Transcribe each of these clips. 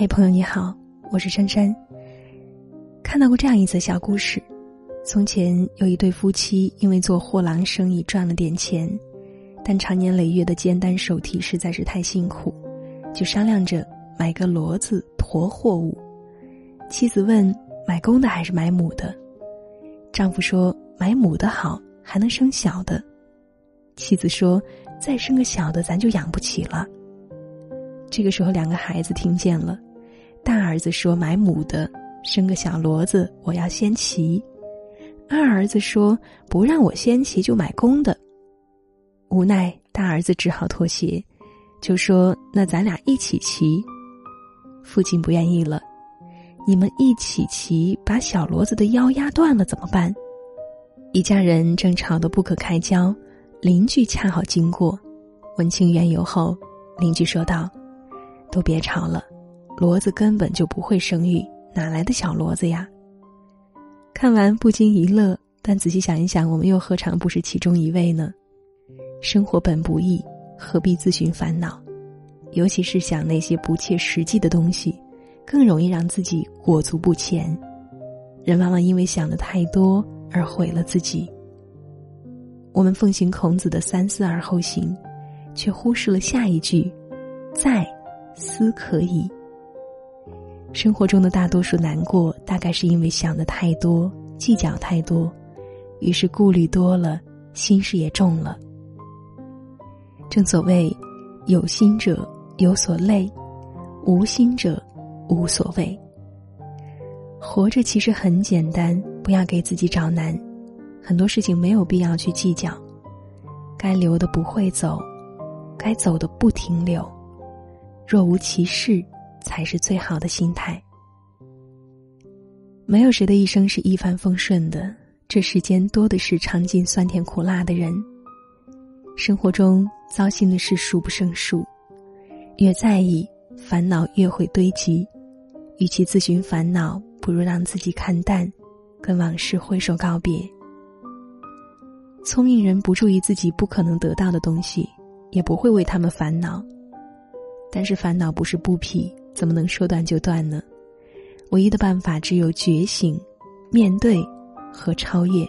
嘿，朋友你好，我是珊珊。看到过这样一则小故事：从前有一对夫妻，因为做货郎生意赚了点钱，但长年累月的肩担手提实在是太辛苦，就商量着买个骡子驮货物。妻子问：“买公的还是买母的？”丈夫说：“买母的好，还能生小的。”妻子说：“再生个小的，咱就养不起了。”这个时候，两个孩子听见了，大儿子说：“买母的，生个小骡子，我要先骑。”二儿子说：“不让我先骑，就买公的。”无奈，大儿子只好妥协，就说：“那咱俩一起骑。”父亲不愿意了：“你们一起骑，把小骡子的腰压断了怎么办？”一家人正吵得不可开交，邻居恰好经过，问清缘由后，邻居说道。都别吵了，骡子根本就不会生育，哪来的小骡子呀？看完不禁一乐，但仔细想一想，我们又何尝不是其中一位呢？生活本不易，何必自寻烦恼？尤其是想那些不切实际的东西，更容易让自己裹足不前。人往往因为想的太多而毁了自己。我们奉行孔子的三思而后行，却忽视了下一句：在。思可以。生活中的大多数难过，大概是因为想的太多，计较太多，于是顾虑多了，心事也重了。正所谓，有心者有所累，无心者无所谓。活着其实很简单，不要给自己找难，很多事情没有必要去计较，该留的不会走，该走的不停留。若无其事，才是最好的心态。没有谁的一生是一帆风顺的，这世间多的是尝尽酸甜苦辣的人。生活中糟心的事数不胜数，越在意，烦恼越会堆积。与其自寻烦恼，不如让自己看淡，跟往事挥手告别。聪明人不注意自己不可能得到的东西，也不会为他们烦恼。但是烦恼不是布匹，怎么能说断就断呢？唯一的办法只有觉醒、面对和超越。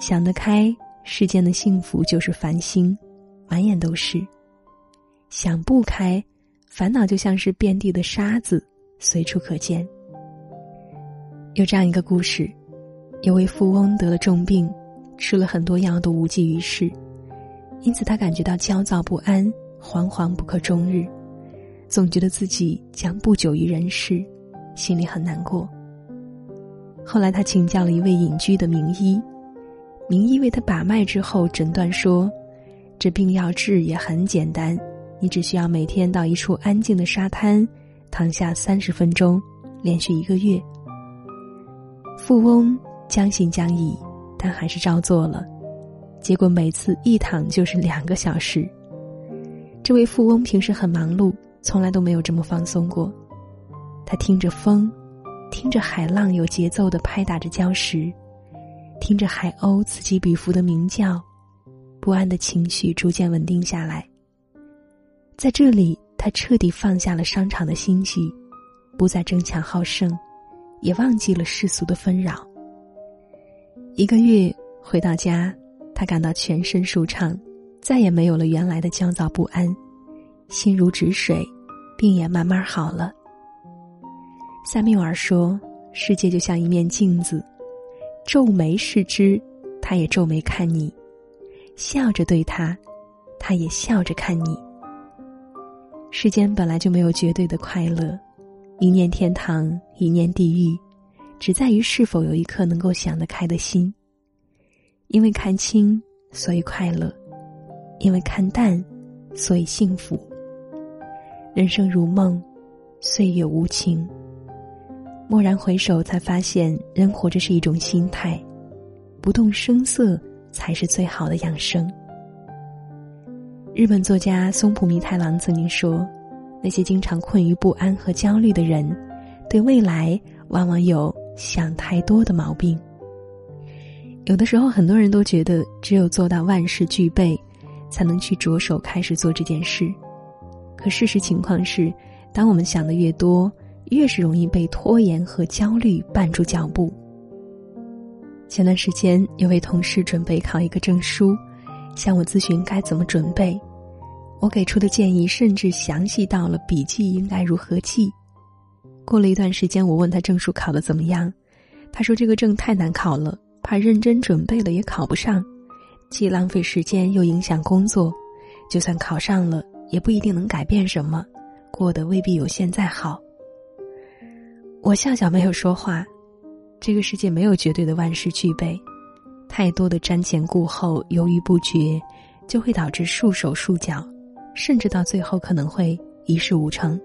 想得开，世间的幸福就是繁星，满眼都是；想不开，烦恼就像是遍地的沙子，随处可见。有这样一个故事：有位富翁得了重病，吃了很多药都无济于事，因此他感觉到焦躁不安。惶惶不可终日，总觉得自己将不久于人世，心里很难过。后来他请教了一位隐居的名医，名医为他把脉之后诊断说：“这病要治也很简单，你只需要每天到一处安静的沙滩，躺下三十分钟，连续一个月。”富翁将信将疑，但还是照做了，结果每次一躺就是两个小时。这位富翁平时很忙碌，从来都没有这么放松过。他听着风，听着海浪有节奏的拍打着礁石，听着海鸥此起彼伏的鸣叫，不安的情绪逐渐稳定下来。在这里，他彻底放下了商场的心机，不再争强好胜，也忘记了世俗的纷扰。一个月回到家，他感到全身舒畅。再也没有了原来的焦躁不安，心如止水，病也慢慢好了。萨缪尔说：“世界就像一面镜子，皱眉视之，他也皱眉看你；笑着对他，他也笑着看你。世间本来就没有绝对的快乐，一念天堂，一念地狱，只在于是否有一颗能够想得开的心。因为看清，所以快乐。”因为看淡，所以幸福。人生如梦，岁月无情。蓦然回首，才发现人活着是一种心态，不动声色才是最好的养生。日本作家松浦弥太郎曾经说：“那些经常困于不安和焦虑的人，对未来往往有想太多的毛病。”有的时候，很多人都觉得只有做到万事俱备。才能去着手开始做这件事，可事实情况是，当我们想的越多，越是容易被拖延和焦虑绊住脚步。前段时间，有位同事准备考一个证书，向我咨询该怎么准备。我给出的建议甚至详细到了笔记应该如何记。过了一段时间，我问他证书考得怎么样，他说这个证太难考了，怕认真准备了也考不上，既浪费时间又影响工作，就算考上了也不一定能改变什么，过得未必有现在好。我笑笑没有说话，这个世界没有绝对的万事俱备，太多的瞻前顾后、犹豫不决，就会导致束手束脚。甚至到最后可能会一事无成。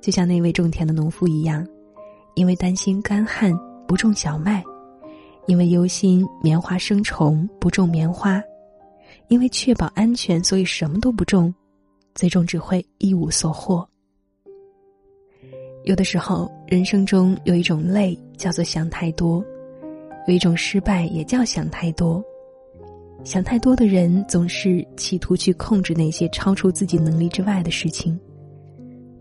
就像那位种田的农夫一样，因为担心干旱不种小麦，因为忧心棉花生虫不种棉花，因为确保安全所以什么都不种，最终只会一无所获。有的时候，人生中有一种累叫做想太多，有一种失败也叫想太多。想太多的人总是企图去控制那些超出自己能力之外的事情，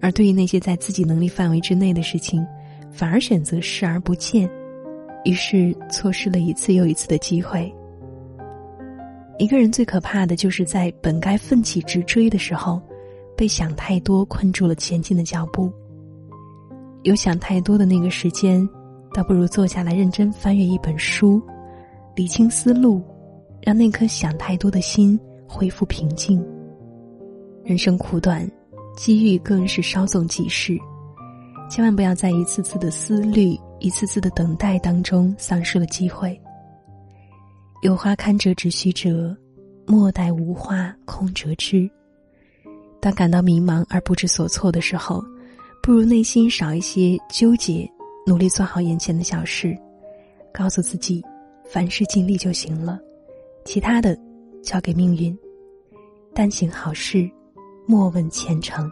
而对于那些在自己能力范围之内的事情，反而选择视而不见，于是错失了一次又一次的机会。一个人最可怕的就是在本该奋起直追的时候，被想太多困住了前进的脚步。有想太多的那个时间，倒不如坐下来认真翻阅一本书，理清思路。让那颗想太多的心恢复平静。人生苦短，机遇更是稍纵即逝，千万不要在一次次的思虑、一次次的等待当中丧失了机会。有花堪折直须折，莫待无花空折枝。当感到迷茫而不知所措的时候，不如内心少一些纠结，努力做好眼前的小事，告诉自己，凡事尽力就行了。其他的，交给命运。但行好事，莫问前程。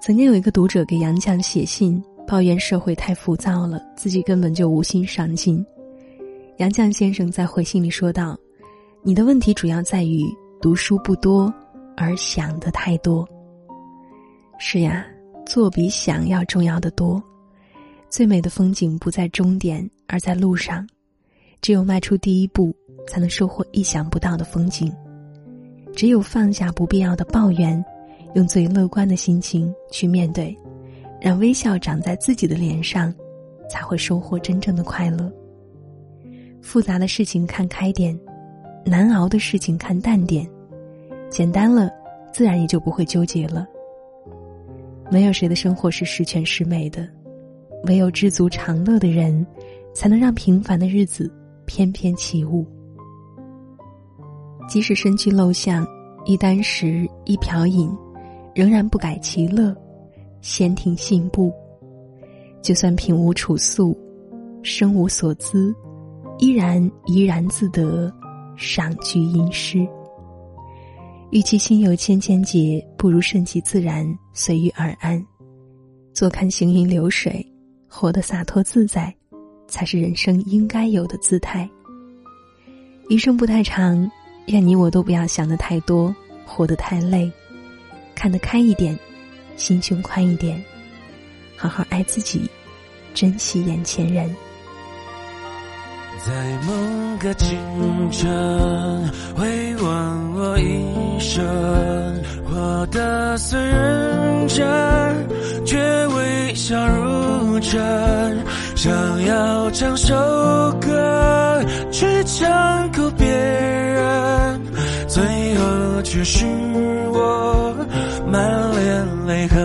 曾经有一个读者给杨绛写信，抱怨社会太浮躁了，自己根本就无心上进。杨绛先生在回信里说道：“你的问题主要在于读书不多，而想的太多。是呀，做比想要重要的多。最美的风景不在终点，而在路上。只有迈出第一步。”才能收获意想不到的风景。只有放下不必要的抱怨，用最乐观的心情去面对，让微笑长在自己的脸上，才会收获真正的快乐。复杂的事情看开点，难熬的事情看淡点，简单了，自然也就不会纠结了。没有谁的生活是十全十美的，唯有知足常乐的人，才能让平凡的日子翩翩起舞。即使身居陋巷，一箪食，一瓢饮，仍然不改其乐，闲庭信步。就算贫无处宿，身无所资，依然怡然自得，赏菊吟诗。与其心有千千结，不如顺其自然，随遇而安。坐看行云流水，活得洒脱自在，才是人生应该有的姿态。余生不太长。愿你我都不要想的太多，活得太累，看得开一点，心胸宽一点，好好爱自己，珍惜眼前人。在某个清晨，回望我一生，活得虽认真，却微笑如真，想要唱首歌，去唱哭别人。最后却是我满脸泪痕，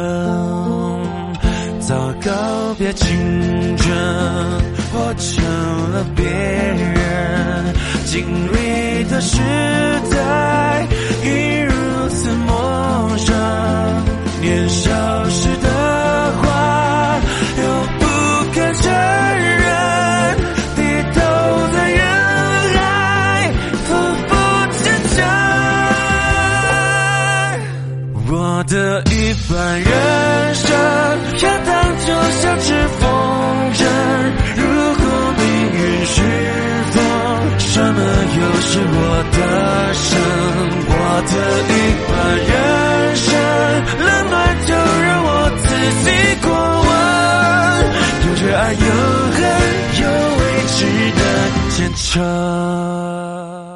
早告别青春，我成了别人经历的时代，已如此陌生。年少时的话，又不敢承认低头。的一半人什么又是我的生？我的一半。人生冷暖，就让我自己过问。有热爱，有恨，有未知的坚强。